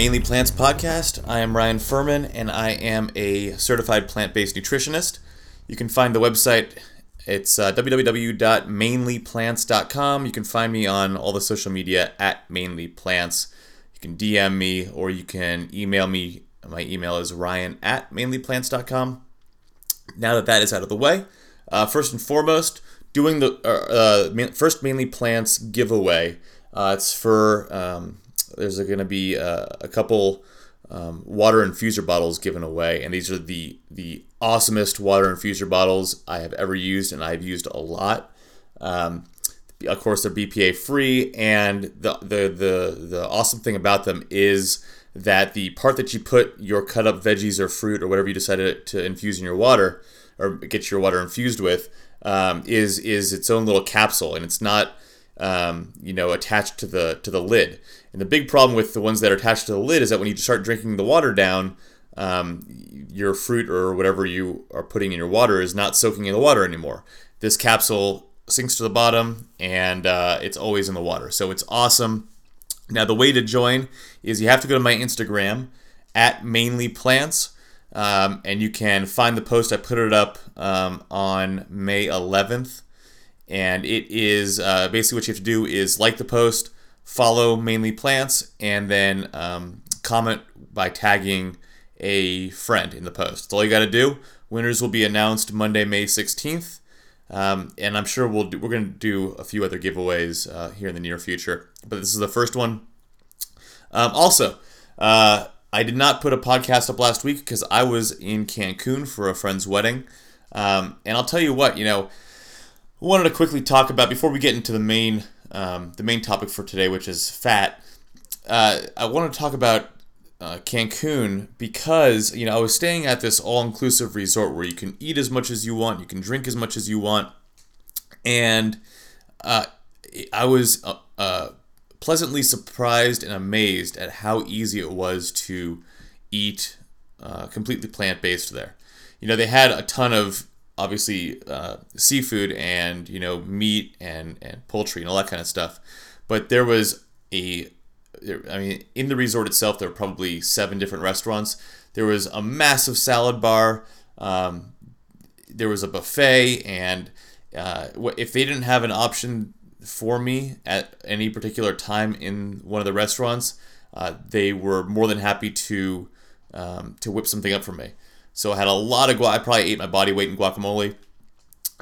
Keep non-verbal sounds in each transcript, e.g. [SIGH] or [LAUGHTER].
Mainly Plants podcast. I am Ryan Furman and I am a certified plant based nutritionist. You can find the website, it's uh, www.mainlyplants.com. You can find me on all the social media at mainlyplants. You can DM me or you can email me. My email is ryan at mainlyplants.com. Now that that is out of the way, uh, first and foremost, doing the uh, uh first Mainly Plants giveaway. Uh, it's for um, there's going to be uh, a couple um, water infuser bottles given away, and these are the the awesomest water infuser bottles I have ever used, and I've used a lot. Um, of course, they're BPA free, and the, the the the awesome thing about them is that the part that you put your cut up veggies or fruit or whatever you decided to infuse in your water or get your water infused with um, is is its own little capsule, and it's not um, you know attached to the to the lid. And the big problem with the ones that are attached to the lid is that when you start drinking the water down, um, your fruit or whatever you are putting in your water is not soaking in the water anymore. This capsule sinks to the bottom and uh, it's always in the water. So it's awesome. Now, the way to join is you have to go to my Instagram at mainly plants. Um, and you can find the post. I put it up um, on May 11th. And it is uh, basically what you have to do is like the post, follow mainly plants, and then um, comment by tagging a friend in the post. That's all you got to do. Winners will be announced Monday, May 16th. Um, and I'm sure we'll do, we're going to do a few other giveaways uh, here in the near future. But this is the first one. Um, also, uh, I did not put a podcast up last week because I was in Cancun for a friend's wedding. Um, and I'll tell you what, you know, wanted to quickly talk about before we get into the main um, the main topic for today, which is fat. Uh, I want to talk about uh, Cancun because you know I was staying at this all-inclusive resort where you can eat as much as you want, you can drink as much as you want, and uh, I was uh, uh, pleasantly surprised and amazed at how easy it was to eat uh, completely plant-based there. You know they had a ton of obviously uh, seafood and you know meat and and poultry and all that kind of stuff. But there was a, I mean, in the resort itself, there were probably seven different restaurants. There was a massive salad bar. Um, there was a buffet, and uh, if they didn't have an option for me at any particular time in one of the restaurants, uh, they were more than happy to um, to whip something up for me. So I had a lot of guac. I probably ate my body weight in guacamole.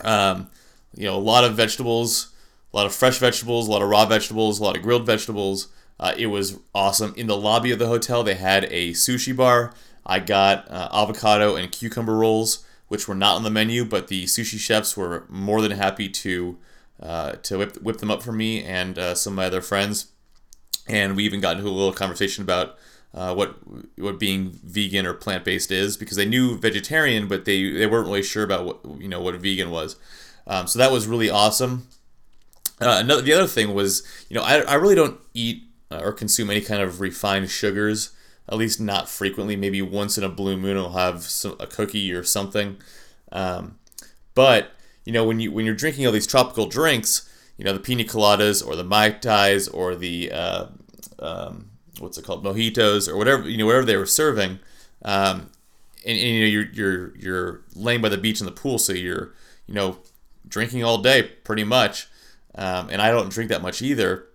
Um, you know, a lot of vegetables, a lot of fresh vegetables, a lot of raw vegetables, a lot of grilled vegetables. Uh, it was awesome. In the lobby of the hotel, they had a sushi bar. I got uh, avocado and cucumber rolls, which were not on the menu, but the sushi chefs were more than happy to uh, to whip, whip them up for me and uh, some of my other friends. And we even got into a little conversation about uh, what what being vegan or plant based is because they knew vegetarian, but they, they weren't really sure about what you know what vegan was. Um, so that was really awesome. Uh, another the other thing was you know I, I really don't eat uh, or consume any kind of refined sugars at least not frequently. Maybe once in a blue moon I'll have some, a cookie or something. Um, but you know when you when you're drinking all these tropical drinks, you know the pina coladas or the mai tais or the uh, um, what's it called mojitos or whatever you know whatever they were serving um, and, and, you know you're you're you're laying by the beach in the pool so you're you know drinking all day pretty much um, and I don't drink that much either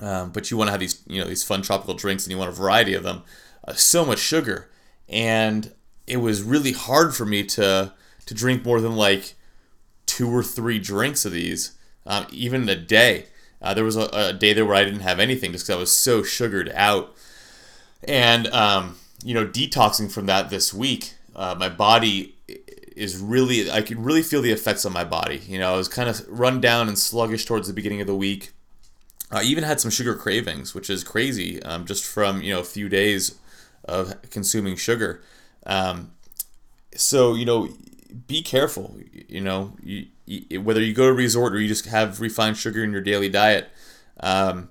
um, but you want to have these you know these fun tropical drinks and you want a variety of them uh, so much sugar and it was really hard for me to to drink more than like two or three drinks of these um, even a day uh, there was a, a, day there where I didn't have anything just because I was so sugared out. And, um, you know, detoxing from that this week, uh, my body is really, I could really feel the effects on my body. You know, I was kind of run down and sluggish towards the beginning of the week. I even had some sugar cravings, which is crazy, um, just from, you know, a few days of consuming sugar. Um, so, you know, be careful. You know, you, whether you go to a resort or you just have refined sugar in your daily diet, um,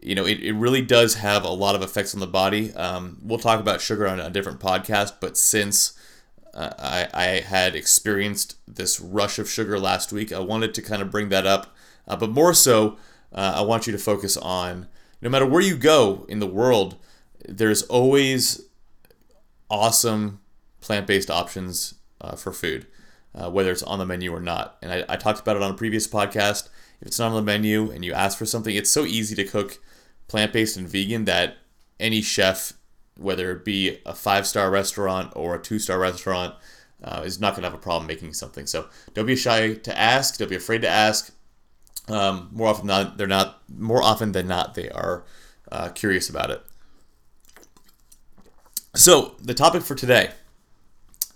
you know, it, it really does have a lot of effects on the body. Um, we'll talk about sugar on a different podcast, but since uh, I, I had experienced this rush of sugar last week, I wanted to kind of bring that up. Uh, but more so, uh, I want you to focus on no matter where you go in the world, there's always awesome plant based options uh, for food, uh, whether it's on the menu or not. And I, I talked about it on a previous podcast. If it's not on the menu and you ask for something, it's so easy to cook plant based and vegan that any chef, whether it be a five star restaurant or a two star restaurant, uh, is not going to have a problem making something. So don't be shy to ask. Don't be afraid to ask. Um, more often than not, they're not. More often than not, they are uh, curious about it. So the topic for today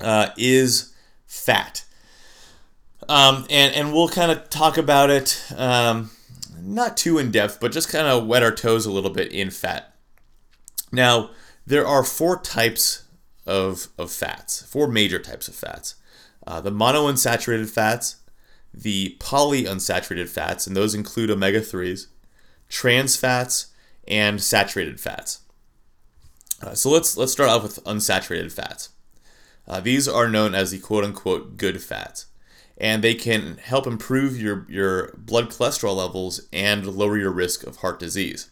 uh, is fat, um, and and we'll kind of talk about it, um, not too in depth, but just kind of wet our toes a little bit in fat. Now there are four types of of fats, four major types of fats: uh, the monounsaturated fats, the polyunsaturated fats, and those include omega threes, trans fats, and saturated fats. Uh, so let's let's start off with unsaturated fats. Uh, these are known as the quote unquote good fats, and they can help improve your your blood cholesterol levels and lower your risk of heart disease.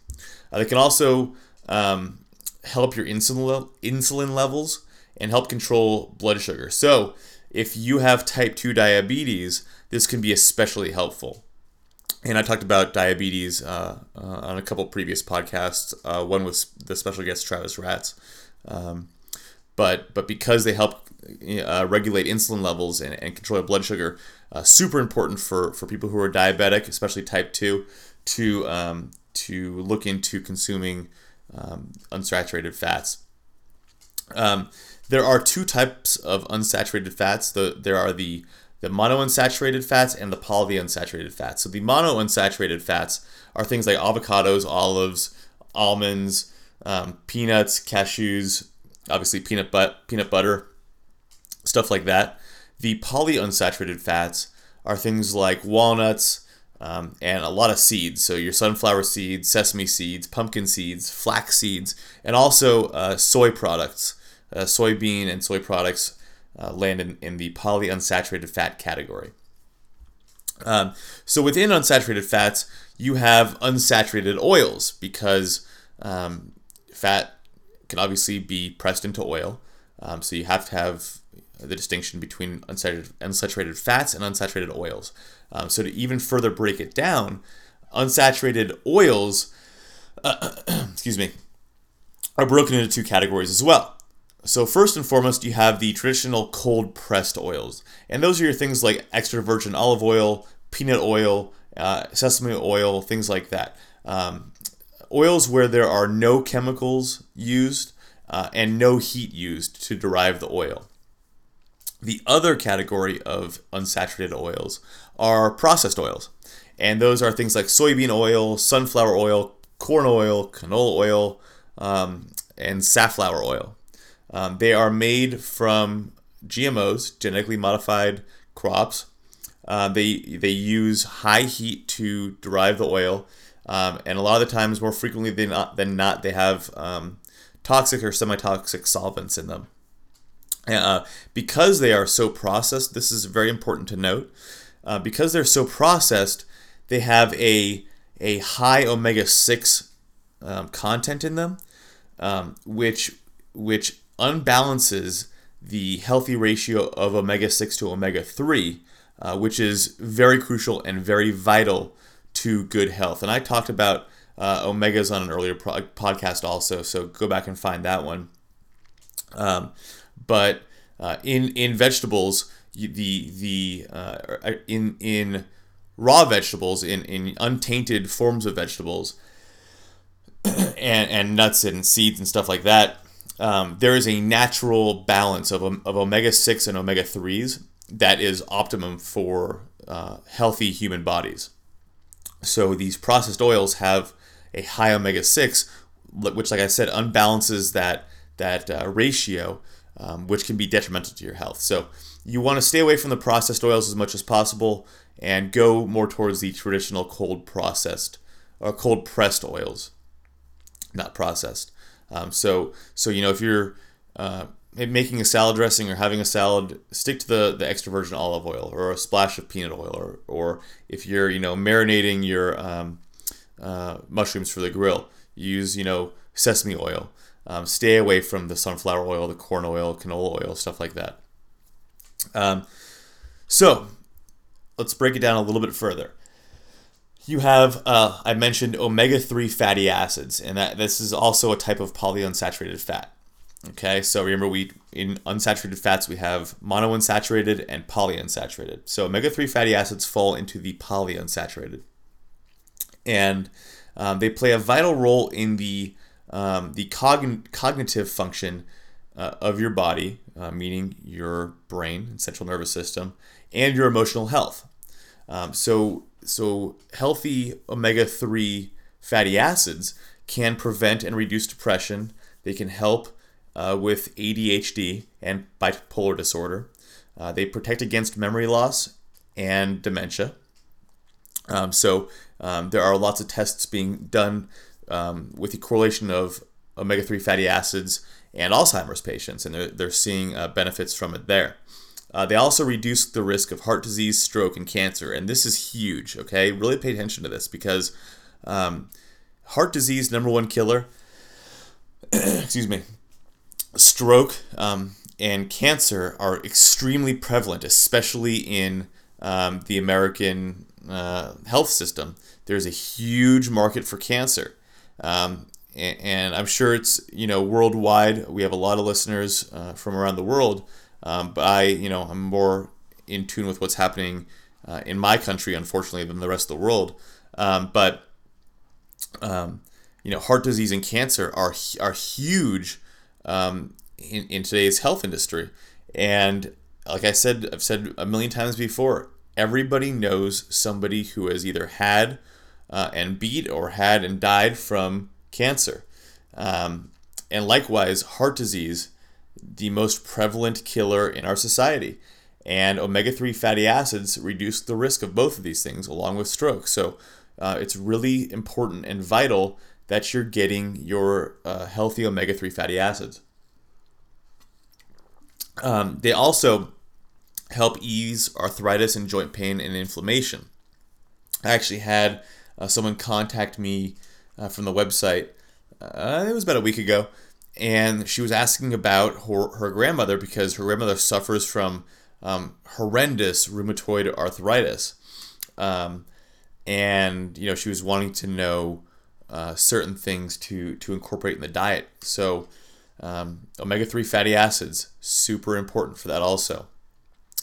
Uh, they can also um, help your insulin insulin levels and help control blood sugar. So if you have type 2 diabetes, this can be especially helpful and I talked about diabetes uh, uh, on a couple previous podcasts. Uh, one was the special guest Travis Ratz, um, but but because they help uh, regulate insulin levels and, and control blood sugar, uh, super important for for people who are diabetic, especially type two, to um, to look into consuming um, unsaturated fats. Um, there are two types of unsaturated fats. The, there are the the monounsaturated fats and the polyunsaturated fats. So the monounsaturated fats are things like avocados, olives, almonds, um, peanuts, cashews, obviously peanut but peanut butter, stuff like that. The polyunsaturated fats are things like walnuts um, and a lot of seeds. So your sunflower seeds, sesame seeds, pumpkin seeds, flax seeds, and also uh, soy products, uh, soybean and soy products uh, land in, in the polyunsaturated fat category. Um, so within unsaturated fats, you have unsaturated oils because um, fat can obviously be pressed into oil. Um, so you have to have the distinction between unsaturated, unsaturated fats and unsaturated oils. Um, so to even further break it down, unsaturated oils, uh, [CLEARS THROAT] excuse me, are broken into two categories as well. So first and foremost, you have the traditional cold pressed oils, and those are your things like extra virgin olive oil, peanut oil, uh, sesame oil, things like that. Um, oils where there are no chemicals used uh, and no heat used to derive the oil. The other category of unsaturated oils are processed oils, and those are things like soybean oil, sunflower oil, corn oil, canola oil, um, and safflower oil. Um, they are made from GMOs, genetically modified crops. Uh, they they use high heat to derive the oil, um, and a lot of the times, more frequently than not, than not they have um, toxic or semi-toxic solvents in them. Uh, because they are so processed, this is very important to note. Uh, because they're so processed, they have a a high omega six um, content in them, um, which which unbalances the healthy ratio of omega 6 to omega 3, uh, which is very crucial and very vital to good health. And I talked about uh, omegas on an earlier pro- podcast also, so go back and find that one. Um, but uh, in in vegetables, the the uh, in in raw vegetables, in in untainted forms of vegetables, [CLEARS THROAT] and and nuts and seeds and stuff like that, um, there is a natural balance of, of omega 6 and omega 3s that is optimum for uh, healthy human bodies. So these processed oils have a high omega 6, which, like I said, unbalances that, that uh, ratio, um, which can be detrimental to your health. So you want to stay away from the processed oils as much as possible and go more towards the traditional cold processed or cold pressed oils, not processed. Um, so so you know if you're uh, making a salad dressing or having a salad, stick to the, the extra virgin olive oil or a splash of peanut oil, or, or if you're you know marinating your um, uh, mushrooms for the grill, use you know sesame oil. Um, stay away from the sunflower oil, the corn oil, canola oil, stuff like that. Um, so let's break it down a little bit further. You have, uh, I mentioned omega 3 fatty acids, and that this is also a type of polyunsaturated fat. Okay, so remember, we in unsaturated fats we have monounsaturated and polyunsaturated. So omega 3 fatty acids fall into the polyunsaturated. And um, they play a vital role in the, um, the cogn- cognitive function uh, of your body, uh, meaning your brain and central nervous system, and your emotional health. Um, so, so healthy omega 3 fatty acids can prevent and reduce depression. They can help uh, with ADHD and bipolar disorder. Uh, they protect against memory loss and dementia. Um, so um, there are lots of tests being done um, with the correlation of omega 3 fatty acids and Alzheimer's patients, and they're, they're seeing uh, benefits from it there. Uh, they also reduce the risk of heart disease, stroke, and cancer, and this is huge. Okay, really pay attention to this because um, heart disease, number one killer. [CLEARS THROAT] excuse me. Stroke um, and cancer are extremely prevalent, especially in um, the American uh, health system. There's a huge market for cancer. Um, and I'm sure it's you know worldwide. We have a lot of listeners uh, from around the world, um, but I you know I'm more in tune with what's happening uh, in my country, unfortunately, than the rest of the world. Um, but um, you know, heart disease and cancer are are huge um, in in today's health industry, and like I said, I've said a million times before, everybody knows somebody who has either had uh, and beat or had and died from cancer. Um, and likewise, heart disease, the most prevalent killer in our society. And omega 3 fatty acids reduce the risk of both of these things along with stroke. So uh, it's really important and vital that you're getting your uh, healthy omega 3 fatty acids. Um, they also help ease arthritis and joint pain and inflammation. I actually had uh, someone contacted me uh, from the website. Uh, it was about a week ago, and she was asking about her, her grandmother because her grandmother suffers from um, horrendous rheumatoid arthritis, um, and you know she was wanting to know uh, certain things to to incorporate in the diet. So um, omega three fatty acids super important for that also.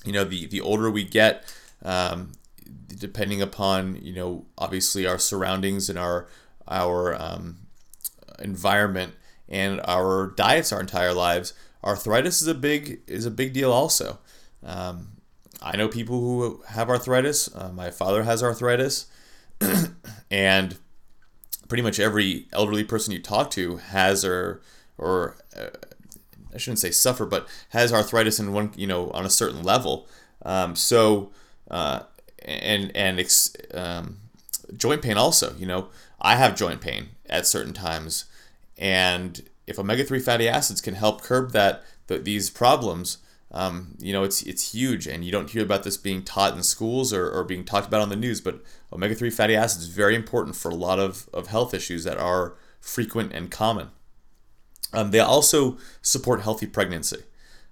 You know the the older we get, um, depending upon you know obviously our surroundings and our our um, environment and our diets our entire lives, arthritis is a big is a big deal also. Um, I know people who have arthritis. Uh, my father has arthritis, [CLEARS THROAT] and pretty much every elderly person you talk to has or or uh, I shouldn't say suffer, but has arthritis in one you know on a certain level. Um, so uh, and and ex, um, joint pain also. You know, I have joint pain at certain times, and if omega three fatty acids can help curb that the, these problems, um, you know, it's it's huge, and you don't hear about this being taught in schools or, or being talked about on the news. But omega three fatty acids is very important for a lot of, of health issues that are frequent and common. Um, they also support healthy pregnancy.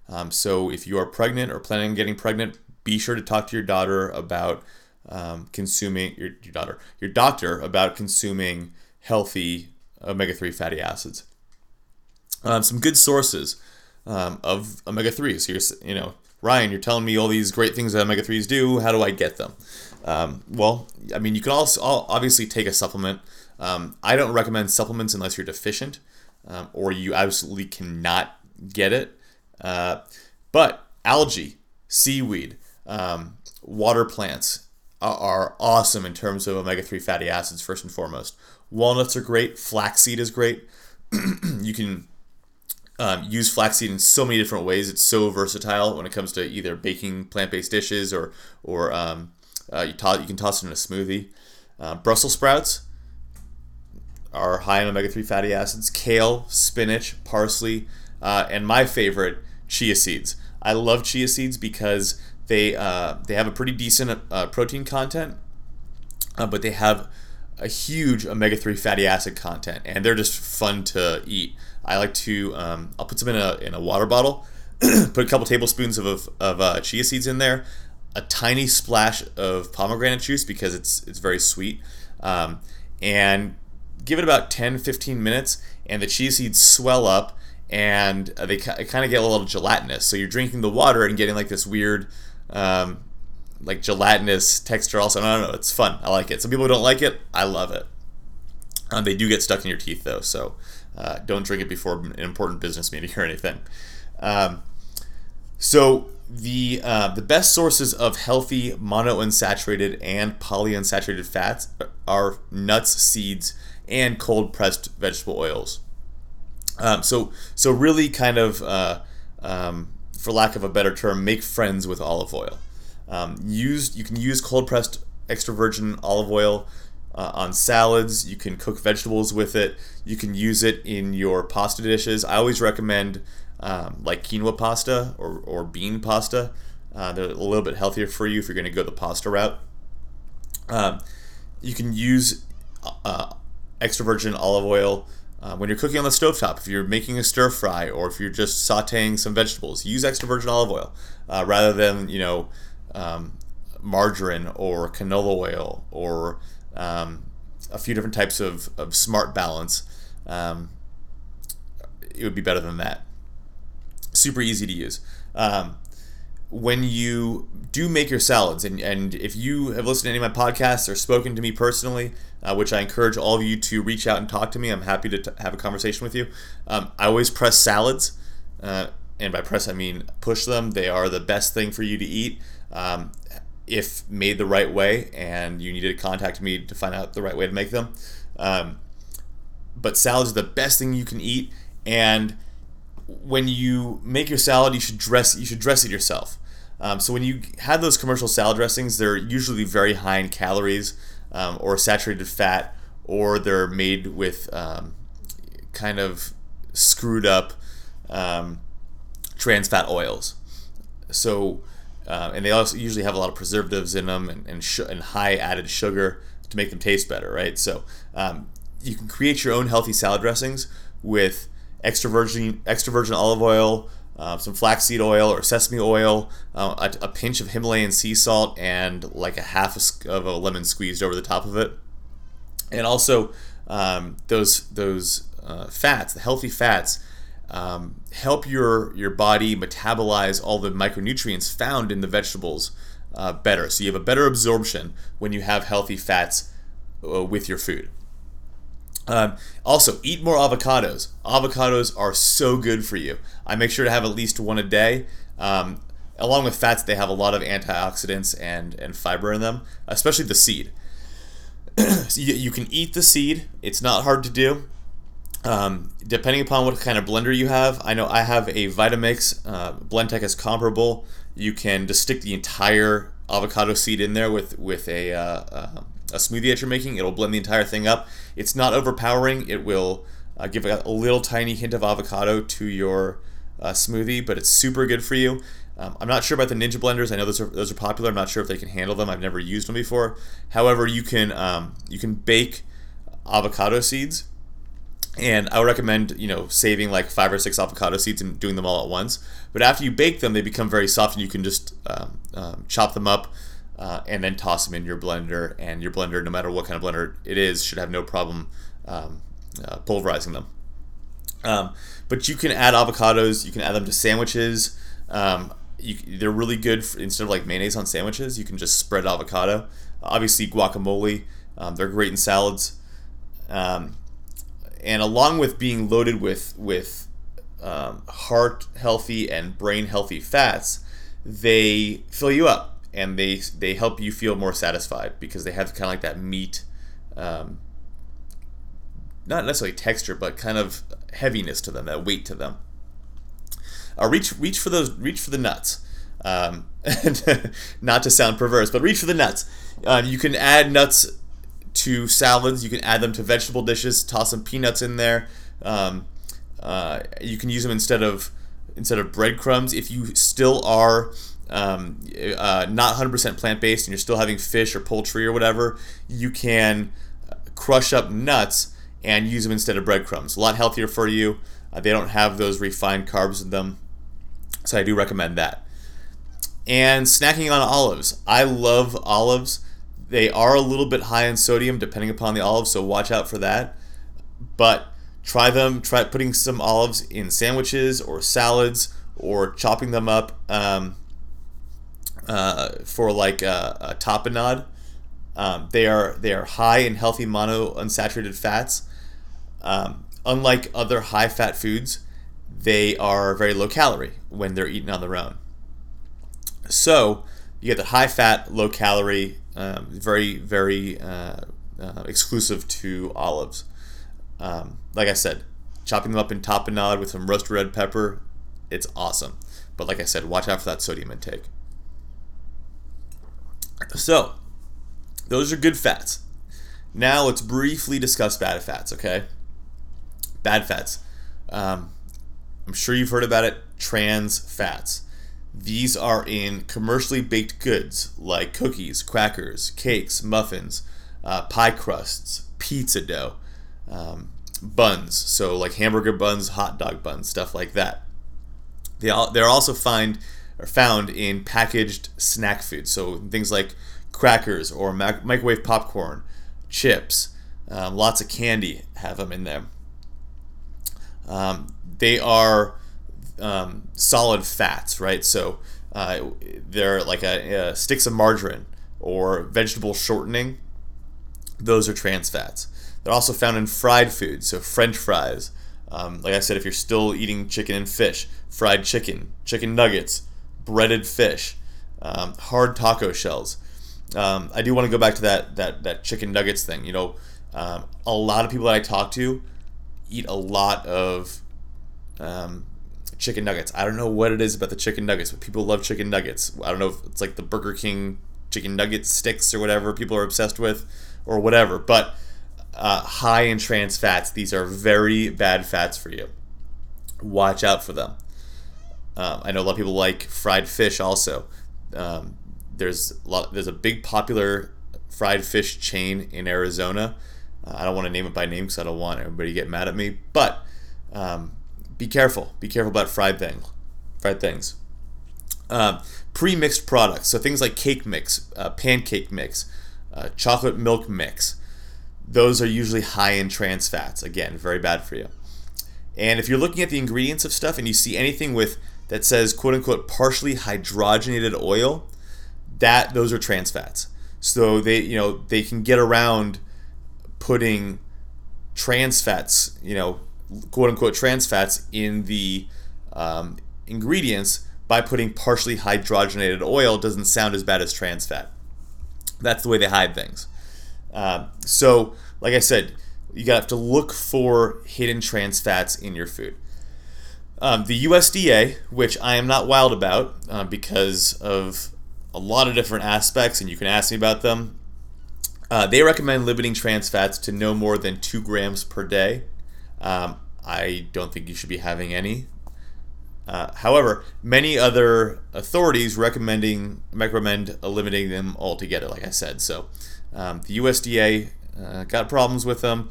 Um, so if you are pregnant or planning on getting pregnant, be sure to talk to your daughter about um, consuming your, your daughter your doctor about consuming healthy omega-3 fatty acids. Um, some good sources um, of omega-3s you're you know ryan you're telling me all these great things that omega-3s do. How do i get them? Um, well i mean you can also obviously take a supplement. Um, i don't recommend supplements unless you're deficient um, or you absolutely cannot get it. Uh, but algae seaweed um, water plants are awesome in terms of omega 3 fatty acids, first and foremost. Walnuts are great, flaxseed is great. [CLEARS THROAT] you can um, use flaxseed in so many different ways. It's so versatile when it comes to either baking plant based dishes or, or um, uh, you, to- you can toss it in a smoothie. Uh, Brussels sprouts are high in omega 3 fatty acids, kale, spinach, parsley, uh, and my favorite, chia seeds. I love chia seeds because they uh, they have a pretty decent uh, protein content, uh, but they have a huge omega three fatty acid content, and they're just fun to eat. I like to um, I'll put some in a in a water bottle, [CLEARS THROAT] put a couple tablespoons of of, of uh, chia seeds in there, a tiny splash of pomegranate juice because it's it's very sweet, um, and give it about 10 15 minutes, and the chia seeds swell up and they kind of get a little gelatinous. So you're drinking the water and getting like this weird, um, like gelatinous texture. Also, I don't know. It's fun. I like it. Some people don't like it. I love it. Um, they do get stuck in your teeth though, so uh, don't drink it before an important business meeting [LAUGHS] or anything. Um, so the uh, the best sources of healthy monounsaturated and polyunsaturated fats are nuts, seeds, and cold pressed vegetable oils. Um, so so really kind of uh, um, for lack of a better term, make friends with olive oil. Um, use you can use cold pressed extra virgin olive oil uh, on salads. You can cook vegetables with it. You can use it in your pasta dishes. I always recommend um, like quinoa pasta or, or bean pasta. Uh, they're a little bit healthier for you if you're going to go the pasta route. Um, you can use uh, extra virgin olive oil uh, when you're cooking on the stovetop, if you're making a stir fry or if you're just sauteing some vegetables, use extra virgin olive oil uh, rather than you know um, margarine or canola oil or um, a few different types of, of smart balance. Um, it would be better than that. Super easy to use. Um, when you do make your salads, and, and if you have listened to any of my podcasts or spoken to me personally, uh, which I encourage all of you to reach out and talk to me, I'm happy to t- have a conversation with you. Um, I always press salads, uh, and by press I mean push them. They are the best thing for you to eat um, if made the right way, and you need to contact me to find out the right way to make them. Um, but salads are the best thing you can eat, and when you make your salad, you should dress you should dress it yourself. Um, so when you have those commercial salad dressings, they're usually very high in calories um, or saturated fat, or they're made with um, kind of screwed up um, trans fat oils. So uh, and they also usually have a lot of preservatives in them and and, sh- and high added sugar to make them taste better, right? So um, you can create your own healthy salad dressings with extra virgin extra virgin olive oil uh, some flaxseed oil or sesame oil, uh, a, a, pinch of Himalayan sea salt, and like a half of a lemon squeezed over the top of it. And also, um, those those uh, fats, the healthy fats, um, help your your body metabolize all the micronutrients found in the vegetables uh, better. So you have a better absorption when you have healthy fats uh, with your food. Um, also, eat more avocados. Avocados are so good for you. I make sure to have at least one a day. Um, along with fats, they have a lot of antioxidants and, and fiber in them, especially the seed. so [CLEARS THROAT] you, you, can eat the seed, it's not hard to do. Um, depending upon what kind of blender you have, I know I have a Vitamix. Uh, Blendtec is comparable. You can just stick the entire avocado seed in there with with a uh, uh, a smoothie that you're making. It'll blend the entire thing up. It's not overpowering. It will uh, give a, a, little tiny hint of avocado to your uh, smoothie, but it's super good for you. Um, I'm not sure about the Ninja blenders. I know those are those are popular. I'm not sure if they can handle them. I've never used them before. However, you can um, you can bake avocado seeds, and I would recommend you know saving like five or six avocado seeds and doing them all at once. But after you bake them, they become very soft, and you can just um, um chop them up uh, and then toss them in your blender. And your blender, no matter what kind of blender it is, should have no problem um, uh, pulverizing them. Um, but you can add avocados. You can add them to sandwiches. Um, you, they're really good for, instead of like mayonnaise on sandwiches. You can just spread avocado. Obviously, guacamole. Um, they're great in salads. Um, and along with being loaded with with um, heart healthy and brain healthy fats, they fill you up and they they help you feel more satisfied because they have kind of like that meat, um, not necessarily texture, but kind of heaviness to them, that weight to them. Uh, reach reach for those reach for the nuts. Um, [LAUGHS] not to sound perverse, but reach for the nuts. Uh, you can add nuts to salads. You can add them to vegetable dishes. Toss some peanuts in there. Um, uh, you can use them instead of instead of breadcrumbs if you still are um, uh, not 100% plant based and you're still having fish or poultry or whatever, you can crush up nuts and use them instead of breadcrumbs. A lot healthier for you. Uh, they don't have those refined carbs in them. So I do recommend that. And snacking on olives. I love olives. They are a little bit high in sodium depending upon the olive, so watch out for that. But try them, try putting some olives in sandwiches or salads or chopping them up um, uh, for like a, a tapenade. Um, they are they are high in healthy monounsaturated fats. Um, unlike other high fat foods, they are very low calorie when they're eaten on their own. So you get the high fat, low calorie, um, very very uh, uh, exclusive to olives. Um, like I said, chopping them up in tapenade with some roasted red pepper, it's awesome. But like I said, watch out for that sodium intake. So, those are good fats. Now let's briefly discuss bad fats, okay? Bad fats. Um, I'm sure you've heard about it trans fats. These are in commercially baked goods like cookies, crackers, cakes, muffins, uh, pie crusts, pizza dough, um, buns. So, like hamburger buns, hot dog buns, stuff like that. They all, they're also find are found in packaged snack foods. So things like crackers or mac- microwave popcorn, chips, um, lots of candy have them in there. Um, they are um, solid fats, right? So uh, they're like a, a sticks of margarine or vegetable shortening. Those are trans fats. They're also found in fried foods, so French fries. Um, like I said, if you're still eating chicken and fish, fried chicken, chicken nuggets, breaded fish, um, hard taco shells. Um, I do want to go back to that that that chicken nuggets thing. You know, um, a lot of people that I talk to eat a lot of um, chicken nuggets. I don't know what it is about the chicken nuggets, but people love chicken nuggets. I don't know if it's like the Burger King chicken nugget sticks or whatever people are obsessed with, or whatever. But uh, high in trans fats, these are very bad fats for you. Watch out for them. Um, I know a lot of people like fried fish also. Um, there's a lot. There's a big popular fried fish chain in Arizona. Uh, I don't want to name it by name because I don't want everybody to get mad at me. But um, be careful. Be careful about fried things. Fried things. Um, pre-mixed products, so things like cake mix, uh, pancake mix, uh, chocolate milk mix. Those are usually high in trans fats. Again, very bad for you. And if you're looking at the ingredients of stuff and you see anything with that says quote unquote partially hydrogenated oil, that those are trans fats. So they you know they can get around putting trans fats, you know, quote unquote trans fats in the um, ingredients by putting partially hydrogenated oil doesn't sound as bad as trans fat. That's the way they hide things. Uh, so, like I said, you have to look for hidden trans fats in your food. Um, the USDA, which I am not wild about uh, because of a lot of different aspects, and you can ask me about them, uh, they recommend limiting trans fats to no more than two grams per day. Um, I don't think you should be having any. Uh, however, many other authorities recommending recommend eliminating them altogether. Like I said, so um, the USDA uh, got problems with them.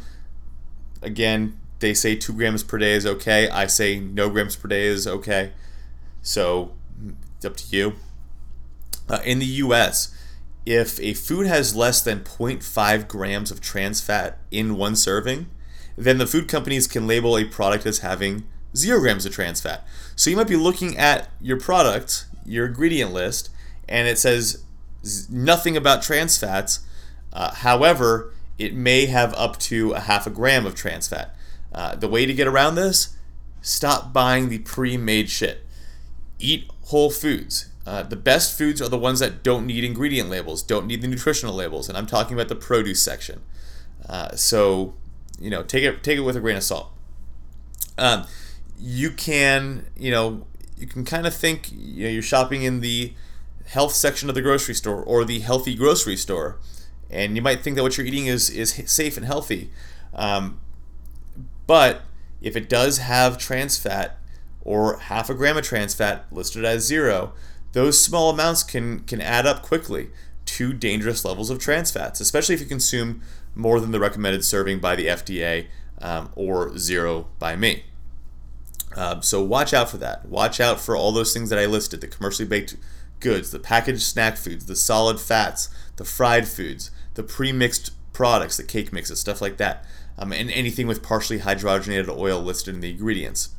Again, they say two grams per day is okay. I say no grams per day is okay. So it's up to you. Uh, in the US, if a food has less than 0.5 grams of trans fat in one serving, then the food companies can label a product as having zero grams of trans fat. So you might be looking at your product, your ingredient list, and it says nothing about trans fats. Uh, however, it may have up to a half a gram of trans fat. Uh, the way to get around this, stop buying the pre-made shit. Eat whole foods. Uh, the best foods are the ones that don't need ingredient labels, don't need the nutritional labels, and I'm talking about the produce section. Uh, so, you know, take it take it with a grain of salt. Um, you can, you know, you can kind of think you know you're shopping in the health section of the grocery store or the healthy grocery store, and you might think that what you're eating is is safe and healthy. Um, but if it does have trans fat or half a gram of trans fat listed as zero, those small amounts can can add up quickly to dangerous levels of trans fats, especially if you consume more than the recommended serving by the FDA um, or zero by me. Um, so watch out for that. Watch out for all those things that I listed the commercially baked goods, the packaged snack foods, the solid fats, the fried foods, the pre mixed products, the cake mixes, stuff like that, um, and anything with partially hydrogenated oil listed in the ingredients.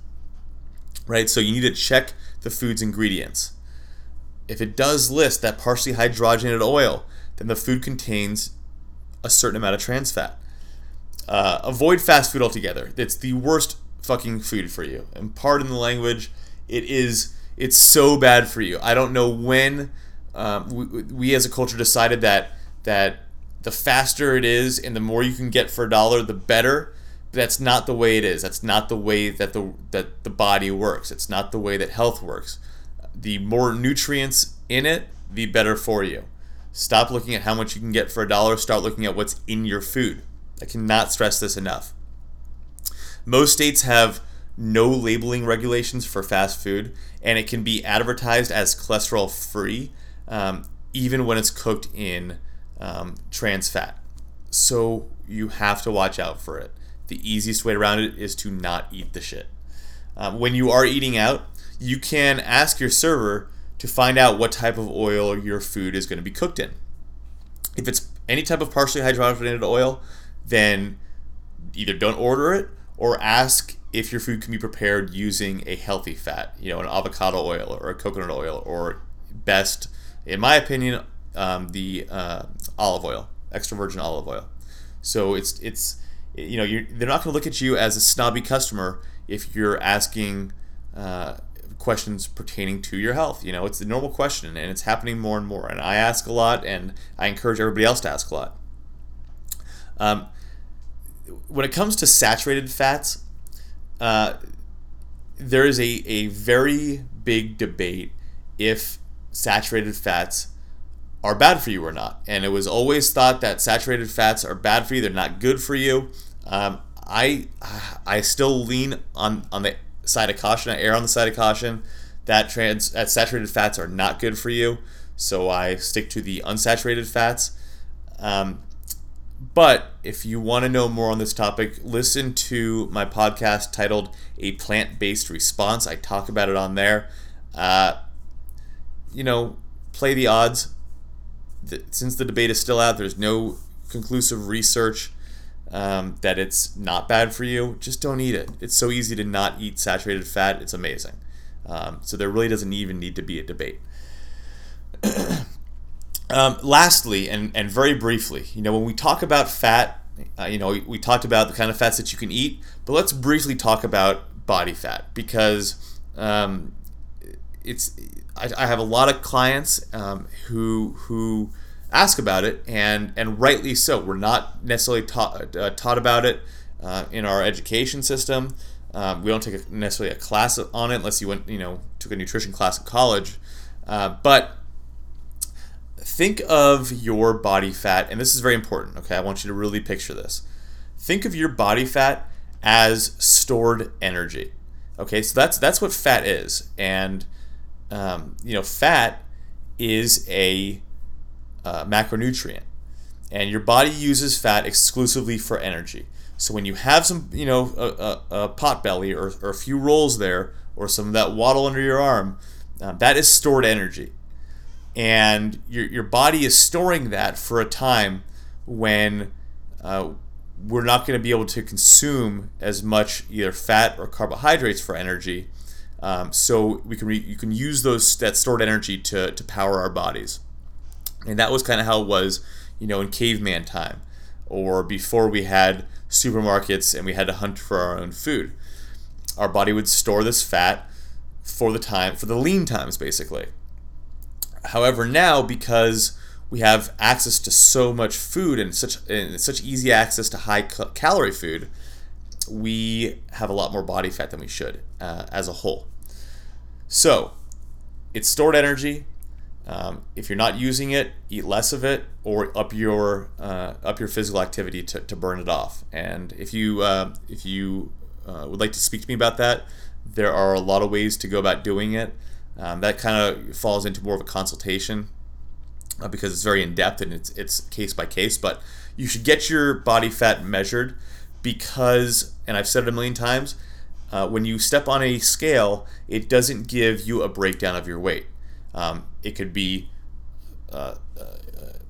Right? So you need to check the food's ingredients. If it does list that partially hydrogenated oil, then the food contains a certain amount of trans fat. Uh, avoid fast food altogether. It's the worst fucking food for you. And pardon the language, it is. It's so bad for you. I don't know when um, we, we as a culture decided that that the faster it is and the more you can get for a dollar, the better. But that's not the way it is. That's not the way that the that the body works. It's not the way that health works. The more nutrients in it, the better for you. Stop looking at how much you can get for a dollar. Start looking at what's in your food. I cannot stress this enough. Most states have no labeling regulations for fast food, and it can be advertised as cholesterol free, um, even when it's cooked in um, trans fat. So you have to watch out for it. The easiest way around it is to not eat the shit. Um, when you are eating out, you can ask your server to find out what type of oil your food is going to be cooked in. If it's any type of partially hydrogenated oil, then either don't order it or ask if your food can be prepared using a healthy fat, you know, an avocado oil or a coconut oil, or best, in my opinion, um, the uh, olive oil, extra virgin olive oil. So it's it's you know they're not going to look at you as a snobby customer if you're asking uh, questions pertaining to your health. You know, it's the normal question, and it's happening more and more. And I ask a lot, and I encourage everybody else to ask a lot. Um, when it comes to saturated fats, uh, there is a, a very big debate if saturated fats are bad for you or not. And it was always thought that saturated fats are bad for you, they're not good for you. Um, I I still lean on, on the side of caution, I err on the side of caution that trans that saturated fats are not good for you. So I stick to the unsaturated fats. Um, but if you want to know more on this topic, listen to my podcast titled A Plant Based Response. I talk about it on there. Uh, you know, play the odds. Since the debate is still out, there's no conclusive research um, that it's not bad for you. Just don't eat it. It's so easy to not eat saturated fat. It's amazing. Um, so there really doesn't even need to be a debate. [CLEARS THROAT] Um, lastly, and, and very briefly, you know, when we talk about fat, uh, you know, we, we, talked about the kind of fats that you can eat, but let's briefly talk about body fat because um, it's I, I, have a lot of clients um, who who ask about it, and and rightly so. We're not necessarily taught uh, taught about it uh, in our education system. Um, we don't take a, necessarily a class on it unless you went, you know, took a nutrition class in college. Uh, but think of your body fat, and this is very important, okay? I want you to really picture this. Think of your body fat as stored energy. Okay, so that's that's what fat is, and um, you know, fat is a uh, macronutrient, and your body uses fat exclusively for energy. So when you have some, you know, a, a, a pot belly or, or a few rolls there, or some of that waddle under your arm, uh, that is stored energy and your, your body is storing that for a time when uh, we're not going to be able to consume as much either fat or carbohydrates for energy. Um, so we can re- you can use those that stored energy to, to power our bodies, and that was kind of how it was, you know, in caveman time, or before we had supermarkets and we had to hunt for our own food. Our body would store this fat for the time for the lean times, basically. However, now because we have access to so much food and such and such easy access to high calorie food, we have a lot more body fat than we should uh, as a whole. So, it's stored energy. Um, if you're not using it, eat less of it, or up your uh, up your physical activity to, to burn it off. And if you uh, if you uh, would like to speak to me about that, there are a lot of ways to go about doing it. Um, that kind of falls into more of a consultation. uh, because it's very in depth and it's it's case by case. But you should get your body fat measured because, and I've said it a million times, uh, when you step on a scale, it doesn't give you a breakdown of your weight. Um, it could be, uh, uh,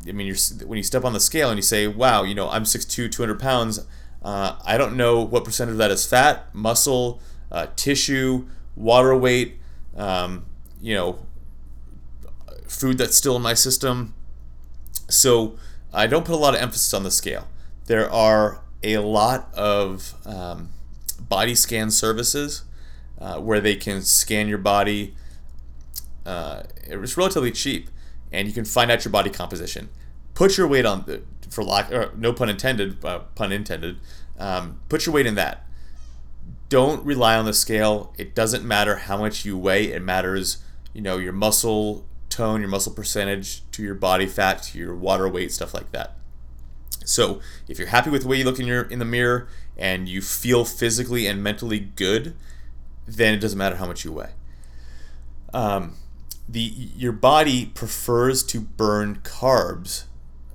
I mean, when you step on the scale and you say, wow, you know, I'm 6'2, 200 pounds, uh, I don't know what percent of that is fat, muscle, uh, tissue, water weight, um, you know, food that's still in my system. So I don't put a lot of emphasis on the scale. There are a lot of um, body scan services uh, where they can scan your body. Uh, it's relatively cheap, and you can find out your body composition. Put your weight on the for lack, no pun intended, uh, pun intended. Um, put your weight in that. Don't rely on the scale. It doesn't matter how much you weigh. It matters, you know, your muscle tone, your muscle percentage, to your body fat, to your water weight, stuff like that. So if you're happy with the way you look in your in the mirror and you feel physically and mentally good, then it doesn't matter how much you weigh. Um, the your body prefers to burn carbs,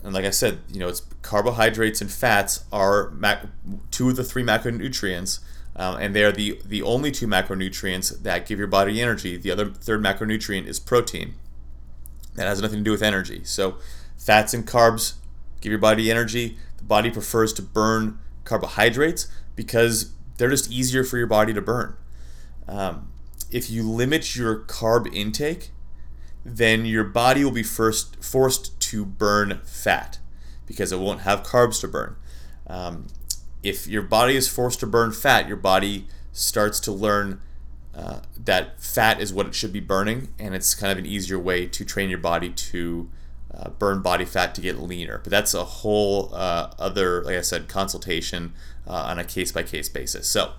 and like I said, you know, it's carbohydrates and fats are mac- two of the three macronutrients, um, and they are the the only two macronutrients that give your body energy. The other third macronutrient is protein. That has nothing to do with energy. So, fats and carbs give your body energy. The body prefers to burn carbohydrates because they're just easier for your body to burn. Um, if you limit your carb intake, then your body will be first forced to burn fat because it won't have carbs to burn. Um, if your body is forced to burn fat, your body starts to learn uh, that fat is what it should be burning, and it's kind of an easier way to train your body to uh, burn body fat to get leaner. But that's a whole uh, other, like I said, consultation uh, on a case by case basis. So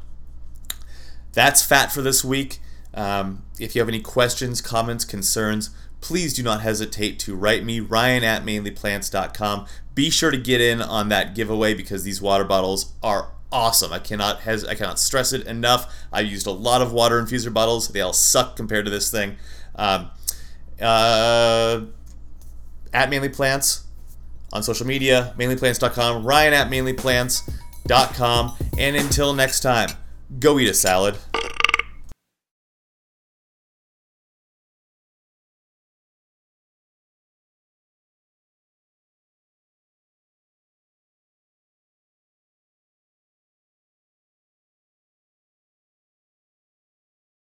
that's fat for this week. Um, if you have any questions, comments, concerns, please do not hesitate to write me, ryan at mainlyplants.com. Be sure to get in on that giveaway because these water bottles are awesome. I cannot has I cannot stress it enough. I used a lot of water infuser bottles. They all suck compared to this thing. Um, uh, at Mainly Plants on social media, mainlyplants.com, Ryan at mainlyplants.com, and until next time, go eat a salad.